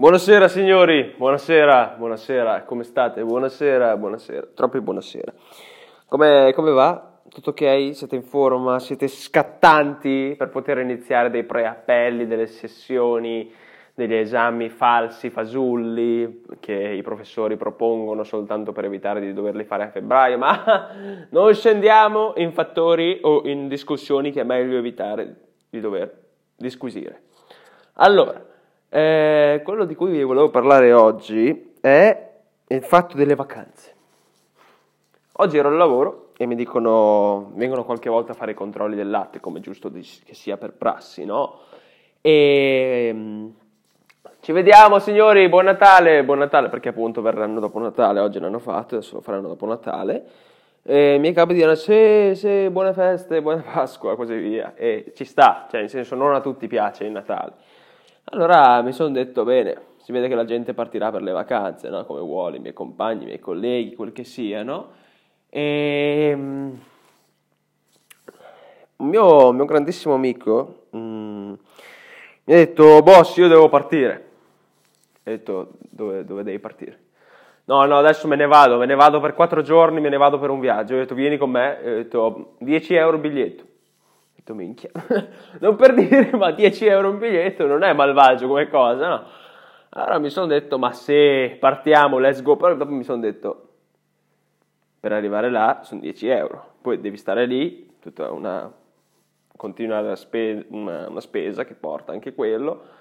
Buonasera signori, buonasera, buonasera, come state? Buonasera, buonasera, troppi buonasera. Come, come va? Tutto ok? Siete in forma? Siete scattanti per poter iniziare dei preappelli, delle sessioni, degli esami falsi, fasulli che i professori propongono soltanto per evitare di doverli fare a febbraio, ma non scendiamo in fattori o in discussioni che è meglio evitare di dover disquisire. Allora, eh, quello di cui vi volevo parlare oggi è il fatto delle vacanze. Oggi ero al lavoro e mi dicono, vengono qualche volta a fare i controlli del latte, come giusto che sia per prassi, no? E mm, ci vediamo signori, buon Natale, buon Natale, perché appunto verranno dopo Natale, oggi l'hanno fatto, adesso lo faranno dopo Natale. E i miei capi dicono sì, sì, buone feste, buona Pasqua, così via. E ci sta, cioè nel senso non a tutti piace il Natale. Allora mi sono detto, bene, si vede che la gente partirà per le vacanze, no? come vuole, i miei compagni, i miei colleghi, quel che sia, no? E um, un mio, mio, grandissimo amico um, mi ha detto, boss, io devo partire. E ho detto, dove, dove devi partire? No, no, adesso me ne vado, me ne vado per quattro giorni, me ne vado per un viaggio. Ho detto, vieni con me. Ho detto, 10 euro biglietto detto minchia, non per dire ma 10 euro un biglietto non è malvagio come cosa, no? Allora mi sono detto ma se partiamo, let's go, però dopo mi sono detto per arrivare là sono 10 euro, poi devi stare lì, tutta una continua spe- una, una spesa che porta anche quello,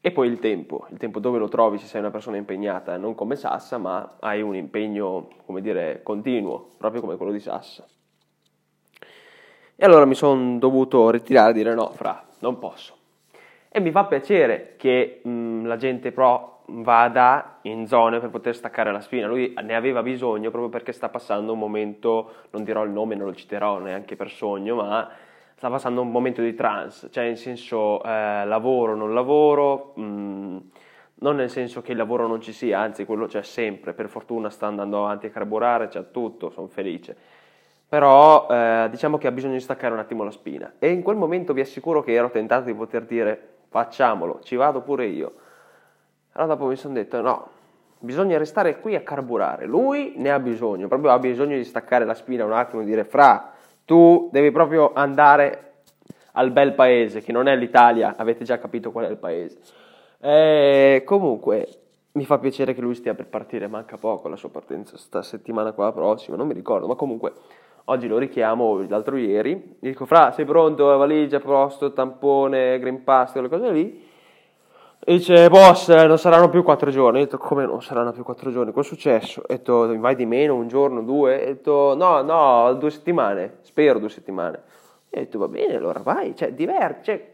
e poi il tempo, il tempo dove lo trovi se sei una persona impegnata, non come Sassa, ma hai un impegno, come dire, continuo, proprio come quello di Sassa. E allora mi sono dovuto ritirare e dire no, fra, non posso. E mi fa piacere che mh, la gente pro vada in zone per poter staccare la spina. Lui ne aveva bisogno proprio perché sta passando un momento, non dirò il nome, non lo citerò neanche per sogno, ma sta passando un momento di trans, cioè in senso eh, lavoro, non lavoro, mh, non nel senso che il lavoro non ci sia, anzi quello c'è sempre, per fortuna sta andando avanti a carburare, c'è tutto, sono felice però eh, diciamo che ha bisogno di staccare un attimo la spina e in quel momento vi assicuro che ero tentato di poter dire facciamolo, ci vado pure io. Allora dopo mi sono detto no, bisogna restare qui a carburare, lui ne ha bisogno, proprio ha bisogno di staccare la spina un attimo e dire fra, tu devi proprio andare al bel paese, che non è l'Italia, avete già capito qual è il paese. E comunque mi fa piacere che lui stia per partire, manca poco la sua partenza, sta settimana qua prossima, non mi ricordo, ma comunque Oggi lo richiamo, l'altro ieri, dico, fra, sei pronto, valigia, posto, tampone, green pass, quelle cose lì. E dice, boss, non saranno più quattro giorni. Ho detto, come non saranno più quattro giorni? Cosa è successo? Ho detto, vai di meno, un giorno, due? Ho detto, no, no, due settimane, spero due settimane. E ho detto, va bene, allora vai, cioè, diverti, cioè,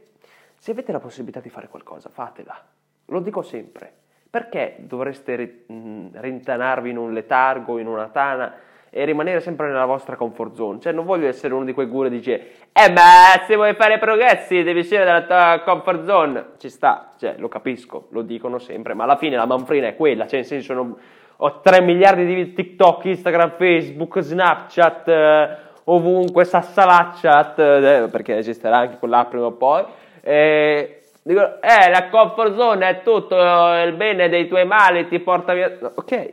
se avete la possibilità di fare qualcosa, fatela. Lo dico sempre. Perché dovreste rintanarvi in un letargo, in una tana? E rimanere sempre nella vostra comfort zone. Cioè, non voglio essere uno di quei guru che dice, eh, ma se vuoi fare progressi devi uscire dalla tua comfort zone. Ci sta, cioè, lo capisco, lo dicono sempre, ma alla fine la manfrina è quella, cioè, nel senso, non... ho 3 miliardi di TikTok, Instagram, Facebook, Snapchat, eh, ovunque, Sassalachat, eh, perché esisterà anche quell'app prima o poi. Eh, Dico, eh, la comfort zone è tutto il bene dei tuoi mali, ti porta via. Ok,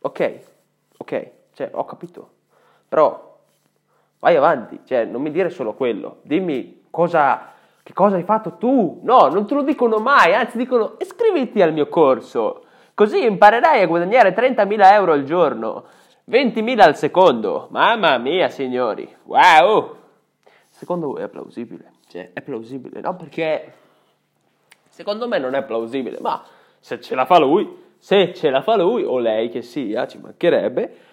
ok, ok. Cioè, ho capito. Però vai avanti, cioè, non mi dire solo quello. Dimmi cosa, che cosa hai fatto tu. No, non te lo dicono mai, anzi dicono iscriviti al mio corso. Così imparerai a guadagnare 30.000 euro al giorno, 20.000 al secondo. Mamma mia, signori. Wow! Secondo voi è plausibile? Cioè, è plausibile, no? Perché secondo me non è plausibile, ma se ce la fa lui, se ce la fa lui o lei che sia, ci mancherebbe,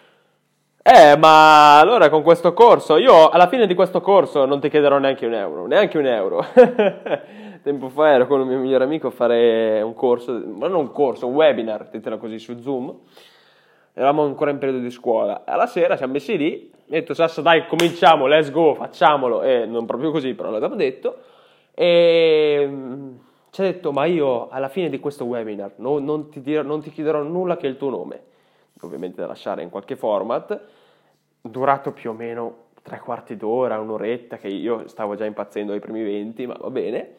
eh, ma allora con questo corso, io alla fine di questo corso non ti chiederò neanche un euro, neanche un euro. Tempo fa ero con un mio migliore amico a fare un corso, ma non un corso, un webinar, ditela così, su Zoom. Eravamo ancora in periodo di scuola. Alla sera siamo messi lì, ho detto Sasso dai cominciamo, let's go, facciamolo. E non proprio così, però l'abbiamo detto. E mm, ci ha detto, ma io alla fine di questo webinar no, non, ti dirò, non ti chiederò nulla che il tuo nome ovviamente da lasciare in qualche format, durato più o meno tre quarti d'ora, un'oretta, che io stavo già impazzendo ai primi 20, ma va bene.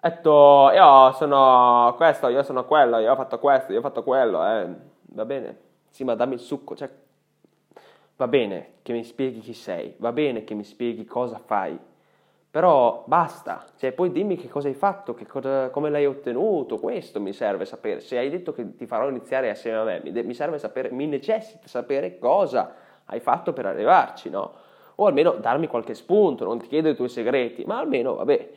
Ho detto, io sono questo, io sono quello, io ho fatto questo, io ho fatto quello, eh. va bene. Sì, ma dammi il succo, cioè, va bene che mi spieghi chi sei, va bene che mi spieghi cosa fai, però basta, cioè, poi dimmi che cosa hai fatto, cosa, come l'hai ottenuto, questo mi serve sapere. Se hai detto che ti farò iniziare assieme a me, mi, serve sapere, mi necessita sapere cosa hai fatto per arrivarci, no? O almeno darmi qualche spunto, non ti chiedo i tuoi segreti, ma almeno, vabbè,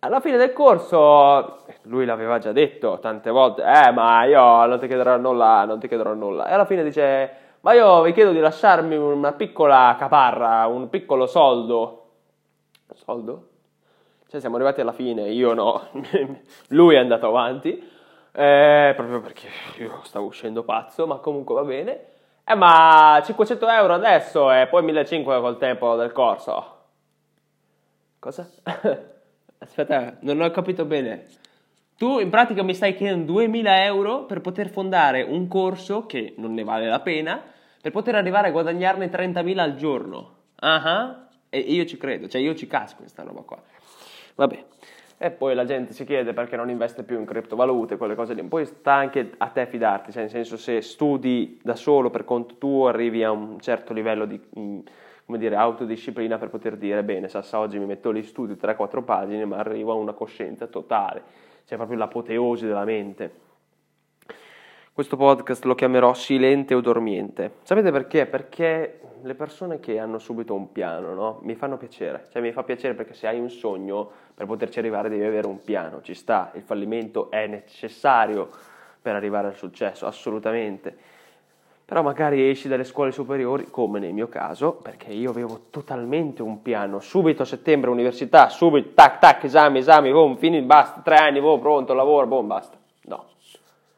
alla fine del corso, lui l'aveva già detto tante volte, eh ma io non ti chiederò nulla, non ti chiederò nulla. E alla fine dice, ma io vi chiedo di lasciarmi una piccola caparra, un piccolo soldo. Soldo? Cioè siamo arrivati alla fine, io no, lui è andato avanti, eh, proprio perché io stavo uscendo pazzo, ma comunque va bene. Eh ma 500 euro adesso e poi 1500 col tempo del corso. Cosa? Aspetta, non ho capito bene. Tu in pratica mi stai chiedendo 2000 euro per poter fondare un corso che non ne vale la pena, per poter arrivare a guadagnarne 30.000 al giorno. Uh-huh. E io ci credo, cioè io ci casco questa roba qua. Vabbè. E poi la gente si chiede perché non investe più in criptovalute, quelle cose lì. Poi sta anche a te fidarti, cioè nel senso se studi da solo per conto tuo arrivi a un certo livello di mm, come dire, autodisciplina per poter dire bene, Sassa oggi mi metto lì, studio 3-4 pagine, ma arrivo a una coscienza totale, cioè proprio l'apoteosi della mente. Questo podcast lo chiamerò silente o dormiente. Sapete perché? Perché le persone che hanno subito un piano, no? Mi fanno piacere. Cioè mi fa piacere perché se hai un sogno, per poterci arrivare devi avere un piano, ci sta. Il fallimento è necessario per arrivare al successo, assolutamente però magari esci dalle scuole superiori, come nel mio caso, perché io avevo totalmente un piano, subito a settembre università, subito, tac, tac, esami, esami, boom, fini, basta, tre anni, boom, pronto, lavoro, boom, basta. No,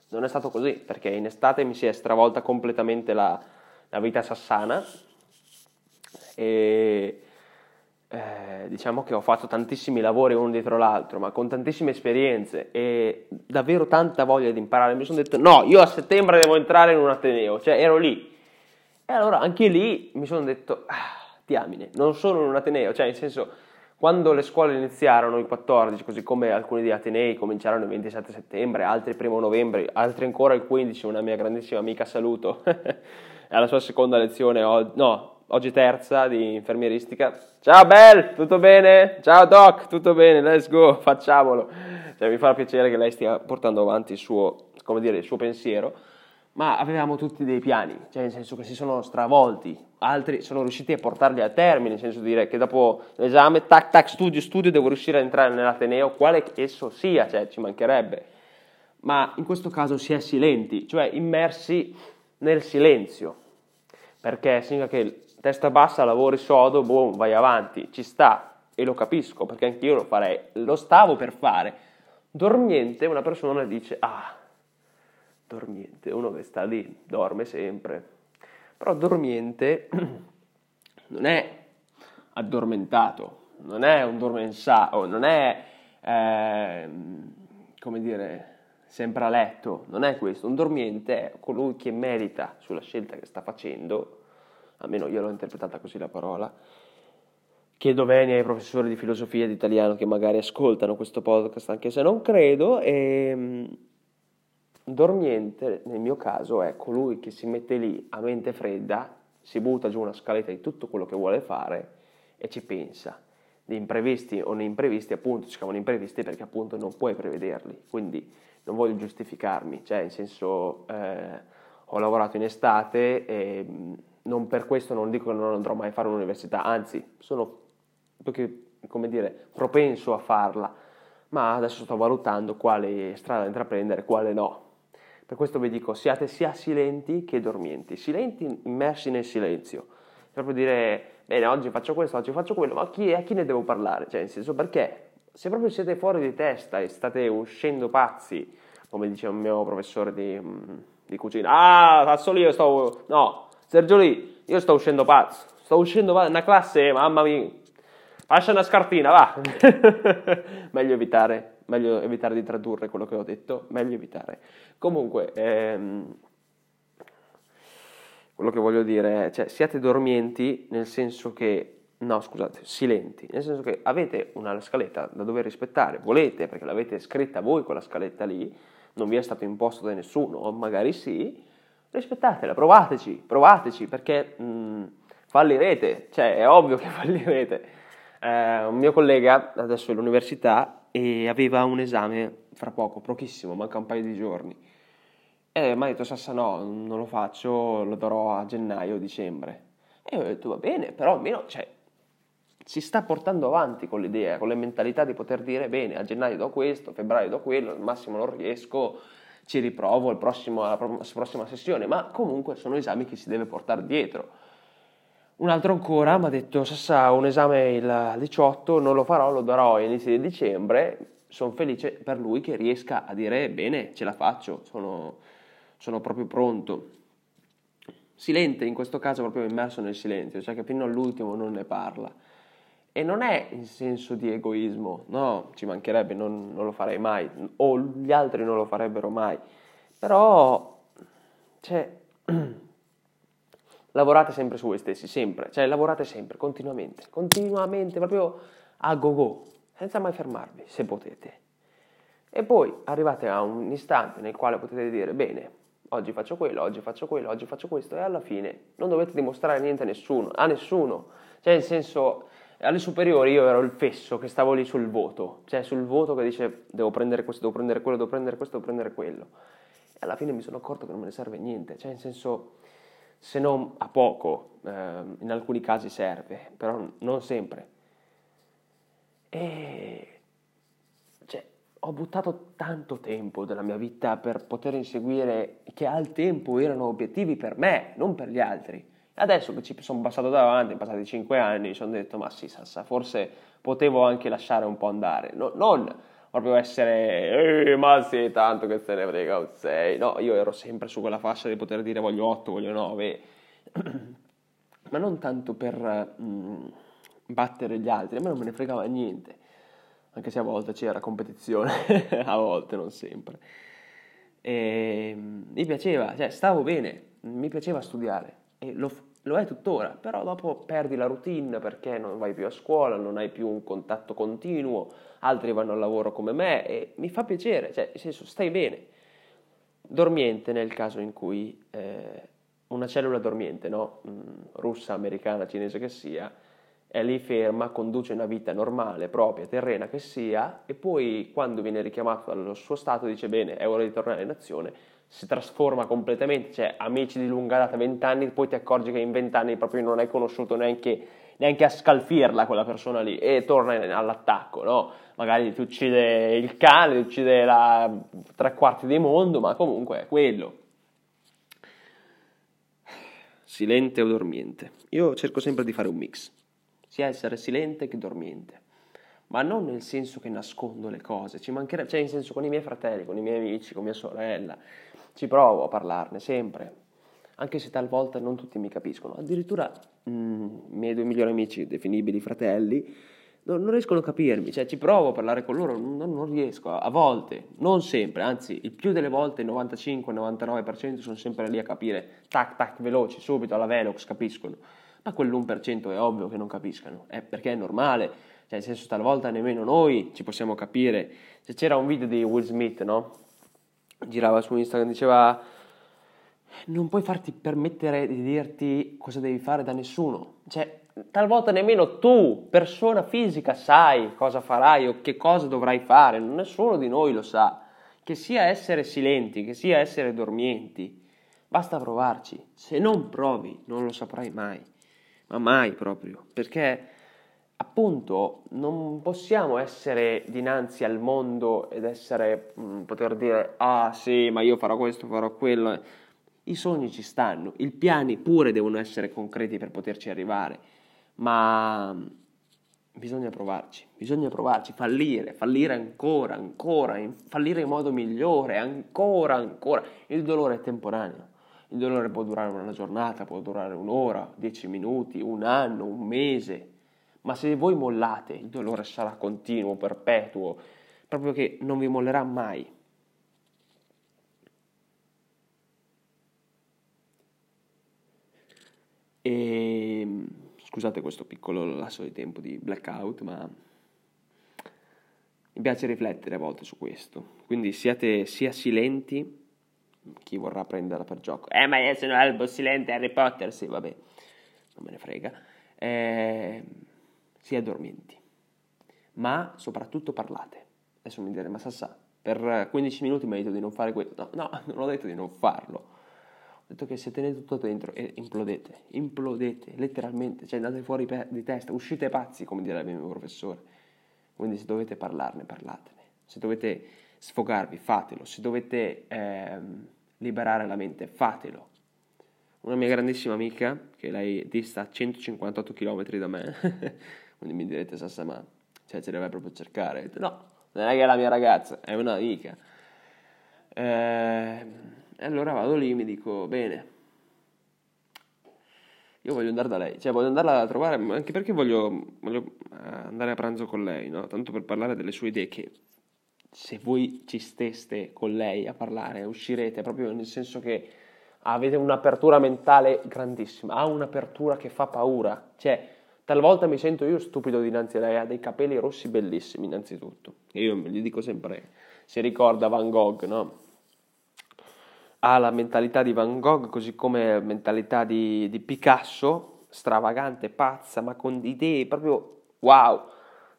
non è stato così, perché in estate mi si è stravolta completamente la, la vita sassana e eh, diciamo che ho fatto tantissimi lavori uno dietro l'altro, ma con tantissime esperienze e davvero tanta voglia di imparare. Mi sono detto no, io a settembre devo entrare in un Ateneo, cioè ero lì. E allora anche lì mi sono detto, ah, diamine, non sono in un Ateneo, cioè nel senso, quando le scuole iniziarono il 14, così come alcuni di Atenei cominciarono il 27 settembre, altri il 1 novembre, altri ancora il 15, una mia grandissima amica saluto, alla sua seconda lezione, no, oggi terza di infermieristica. Ciao Bel, tutto bene? Ciao Doc, tutto bene? Let's go, facciamolo. Cioè, mi fa piacere che lei stia portando avanti il suo, dire, il suo pensiero, ma avevamo tutti dei piani, cioè nel senso che si sono stravolti, altri sono riusciti a portarli a termine, nel senso di dire che dopo l'esame, tac tac, studio, studio, devo riuscire a entrare nell'Ateneo, quale esso sia, cioè ci mancherebbe. Ma in questo caso si è silenti, cioè immersi nel silenzio, perché significa che testa bassa, lavori sodo, boom, vai avanti, ci sta e lo capisco perché anch'io lo farei, lo stavo per fare. Dormiente, una persona dice, ah, dormiente, uno che sta lì, dorme sempre. Però dormiente non è addormentato, non è un dormensato, non è, eh, come dire, sempre a letto, non è questo. Un dormiente è colui che merita sulla scelta che sta facendo almeno io l'ho interpretata così la parola. Chiedo bene ai professori di filosofia di italiano che magari ascoltano questo podcast, anche se non credo, e ehm, dormiente nel mio caso è colui che si mette lì a mente fredda, si butta giù una scaletta di tutto quello che vuole fare e ci pensa. Di imprevisti o non imprevisti, appunto, si chiamano imprevisti perché appunto non puoi prevederli, quindi non voglio giustificarmi, cioè in senso eh, ho lavorato in estate e non per questo non dico che non andrò mai a fare un'università, anzi sono come dire, propenso a farla, ma adesso sto valutando quale strada intraprendere quale no. Per questo vi dico, siate sia silenti che dormienti, silenti immersi nel silenzio, proprio dire, bene, oggi faccio questo, oggi faccio quello, ma chi, a chi ne devo parlare? Cioè, nel senso, perché? Se proprio siete fuori di testa e state uscendo pazzi, come diceva il mio professore di, di cucina, ah, lì, io sto... no, Sergio lì, io sto uscendo pazzo, sto uscendo pazzo, una classe, mamma mia, lascia una scarpina, va. meglio evitare, meglio evitare di tradurre quello che ho detto, meglio evitare. Comunque, ehm, quello che voglio dire è, cioè, siate dormienti nel senso che no scusate, silenti, nel senso che avete una scaletta da dover rispettare, volete perché l'avete scritta voi quella scaletta lì, non vi è stato imposto da nessuno, o magari sì, rispettatela, provateci, provateci perché mh, fallirete, cioè è ovvio che fallirete. Eh, un mio collega adesso è all'università e aveva un esame fra poco, pochissimo, manca un paio di giorni. E mi ha detto Sassa no, non lo faccio, lo darò a gennaio, dicembre. E ho detto va bene, però almeno cioè, si sta portando avanti con l'idea, con la mentalità di poter dire bene, a gennaio do questo, a febbraio do quello, al massimo non riesco, ci riprovo al prossimo, alla prossima sessione, ma comunque sono esami che si deve portare dietro. Un altro ancora mi ha detto Sassa un esame il 18, non lo farò, lo darò all'inizio di dicembre, sono felice per lui che riesca a dire bene, ce la faccio, sono sono proprio pronto. Silente, in questo caso proprio immerso nel silenzio, cioè che fino all'ultimo non ne parla. E non è in senso di egoismo, no, ci mancherebbe, non, non lo farei mai, o gli altri non lo farebbero mai. Però, cioè, lavorate sempre su voi stessi, sempre, cioè lavorate sempre, continuamente, continuamente, proprio a go go, senza mai fermarvi, se potete. E poi arrivate a un istante nel quale potete dire, bene, oggi faccio quello, oggi faccio quello, oggi faccio questo e alla fine non dovete dimostrare niente a nessuno, a nessuno. Cioè, nel senso, alle superiori io ero il fesso che stavo lì sul voto, cioè sul voto che dice devo prendere questo, devo prendere quello, devo prendere questo, devo prendere quello. E alla fine mi sono accorto che non me ne serve niente, cioè nel senso, se non a poco, eh, in alcuni casi serve, però non sempre. E ho buttato tanto tempo della mia vita per poter inseguire che al tempo erano obiettivi per me, non per gli altri. Adesso che ci sono passato davanti, passati cinque anni, mi sono detto, ma sì, Sassa, forse potevo anche lasciare un po' andare. No, non proprio essere, ma sì, tanto che se ne frega un 6. No, io ero sempre su quella fascia di poter dire voglio 8, voglio 9. ma non tanto per mh, mm, battere gli altri, a me non me ne fregava niente anche se a volte c'era competizione, a volte, non sempre. E mm, mi piaceva, cioè stavo bene, mi piaceva studiare e lo, lo, è tuttora, però dopo perdi la routine perché non vai più a scuola, non hai più un contatto continuo, altri vanno al lavoro come me e mi fa piacere, cioè nel senso stai bene. Dormiente nel caso in cui eh, una cellula dormiente, no? mm, russa, americana, cinese che sia, è lì ferma, conduce una vita normale, propria, terrena che sia, e poi quando viene richiamato dallo suo stato dice bene, è ora di tornare in azione, si trasforma completamente, cioè amici di lunga data, vent'anni, poi ti accorgi che in vent'anni proprio non hai conosciuto neanche, neanche a scalfirla quella persona lì e torna all'attacco, no? Magari ti uccide il cane, ti uccide la, tre quarti del mondo, ma comunque è quello. Silente o dormiente. Io cerco sempre di fare un mix sia essere silente che dormiente. Ma non nel senso che nascondo le cose, ci mancherebbe, cioè nel senso con i miei fratelli, con i miei amici, con mia sorella, ci provo a parlarne sempre, anche se talvolta non tutti mi capiscono. Addirittura mm, i miei due migliori amici, definibili fratelli, non, non, riescono a capirmi, cioè ci provo a parlare con loro, non, non riesco, a, a, volte, non sempre, anzi il più delle volte, il 95-99% sono sempre lì a capire, tac tac, veloci, subito, alla velox, capiscono ma quell'1% è ovvio che non capiscano, eh, perché è normale, cioè nel senso talvolta nemmeno noi ci possiamo capire. Se c'era un video di Will Smith, no? Girava su Instagram, diceva non puoi farti permettere di dirti cosa devi fare da nessuno, cioè talvolta nemmeno tu, persona fisica, sai cosa farai o che cosa dovrai fare, nessuno di noi lo sa. Che sia essere silenti, che sia essere dormienti, basta provarci. Se non provi, non lo saprai mai ma mai proprio, perché appunto non possiamo essere dinanzi al mondo ed essere, mh, mm, poter dire, ah sì, ma io farò questo, farò quello. I sogni ci stanno, i piani pure devono essere concreti per poterci arrivare, ma bisogna provarci, bisogna provarci, fallire, fallire ancora, ancora, fallire in modo migliore, ancora, ancora. Il dolore è temporaneo il dolore può durare una giornata, può durare un'ora, dieci minuti, un anno, un mese, ma se voi mollate il dolore sarà continuo, perpetuo, proprio che non vi mollerà mai. E Scusate questo piccolo lasso di tempo di blackout, ma mi piace riflettere a volte su questo. Quindi siate sia silenti, chi vorrà prenderla per gioco. Eh, ma io sono Albo Silente, Harry Potter, sì, vabbè, non me ne frega. Eh, sia dormienti, ma soprattutto parlate. Adesso mi direte, ma Sassà, per 15 minuti mi hai detto di non fare questo. No, no, non ho detto di non farlo. Ho detto che se tenete tutto dentro e implodete, implodete, letteralmente, cioè andate fuori di testa, uscite pazzi, come direbbe il mio professore. Quindi se dovete parlarne, parlatene. Se dovete sfogarvi, fatelo. Se dovete ehm, liberare la mente, fatelo. Una mia grandissima amica, che lei dista 158 km da me, quindi mi direte, Sassa, ma cioè, ce deve proprio cercare. Detto, no, non è che è la mia ragazza, è un'amica. Eh, e allora vado lì e mi dico, bene, io voglio andare da lei, cioè voglio andarla a trovare, anche perché voglio, voglio eh, andare a pranzo con lei, no? tanto per parlare delle sue idee che se voi ci steste con lei a parlare, uscirete proprio nel senso che avete un'apertura mentale grandissima, ha un'apertura che fa paura, cioè talvolta mi sento io stupido dinanzi a lei, ha dei capelli rossi bellissimi innanzitutto, io gli dico sempre, si ricorda Van Gogh, no? ha la mentalità di Van Gogh, così come la mentalità di, di Picasso, stravagante, pazza, ma con idee proprio wow.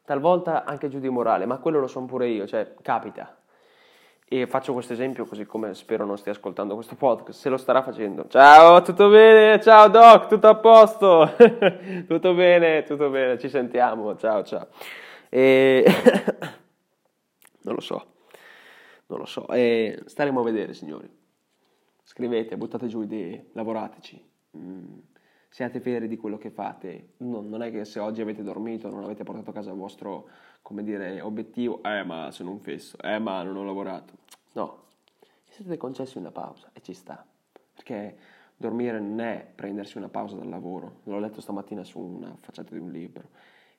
Talvolta anche giù di morale, ma quello lo so pure io, cioè capita. E faccio questo esempio così come spero non stia ascoltando questo podcast, se lo starà facendo. Ciao, tutto bene? Ciao Doc, tutto a posto? tutto bene, tutto bene, ci sentiamo, ciao ciao. E... non lo so, non lo so, e staremo a vedere signori scrivete, buttate giù idee, lavorateci, mm, siate veri di quello che fate. Non, non, è che se oggi avete dormito, non avete portato a casa il vostro, come dire, obiettivo, eh ma sono un fesso, eh ma non ho lavorato. No, siete concessi una pausa e ci sta, perché dormire non è prendersi una pausa dal lavoro, l'ho letto stamattina su una facciata di un libro,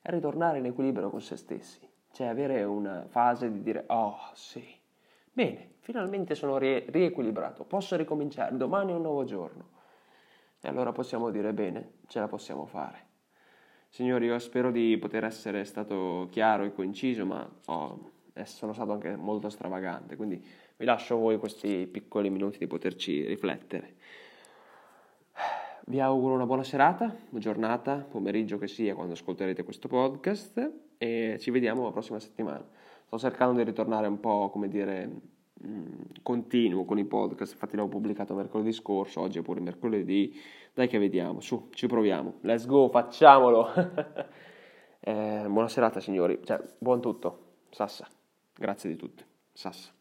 è ritornare in equilibrio con se stessi, cioè avere una fase di dire, oh sì, bene, finalmente sono rie- riequilibrato, posso ricominciare, domani è un nuovo giorno. Allora possiamo dire bene, ce la possiamo fare. Signori, io spero di poter essere stato chiaro e coinciso, ma oh, sono stato anche molto stravagante, quindi vi lascio a voi questi piccoli minuti di poterci riflettere. Vi auguro una buona serata, giornata, pomeriggio che sia quando ascolterete questo podcast e ci vediamo la prossima settimana. Sto cercando di ritornare un po', come dire, continuo con i podcast, infatti l'ho pubblicato mercoledì scorso, oggi è pure mercoledì, dai che vediamo, su, ci proviamo, let's go, facciamolo! eh, buona serata signori, cioè, buon tutto, Sassa, grazie di tutto, Sassa.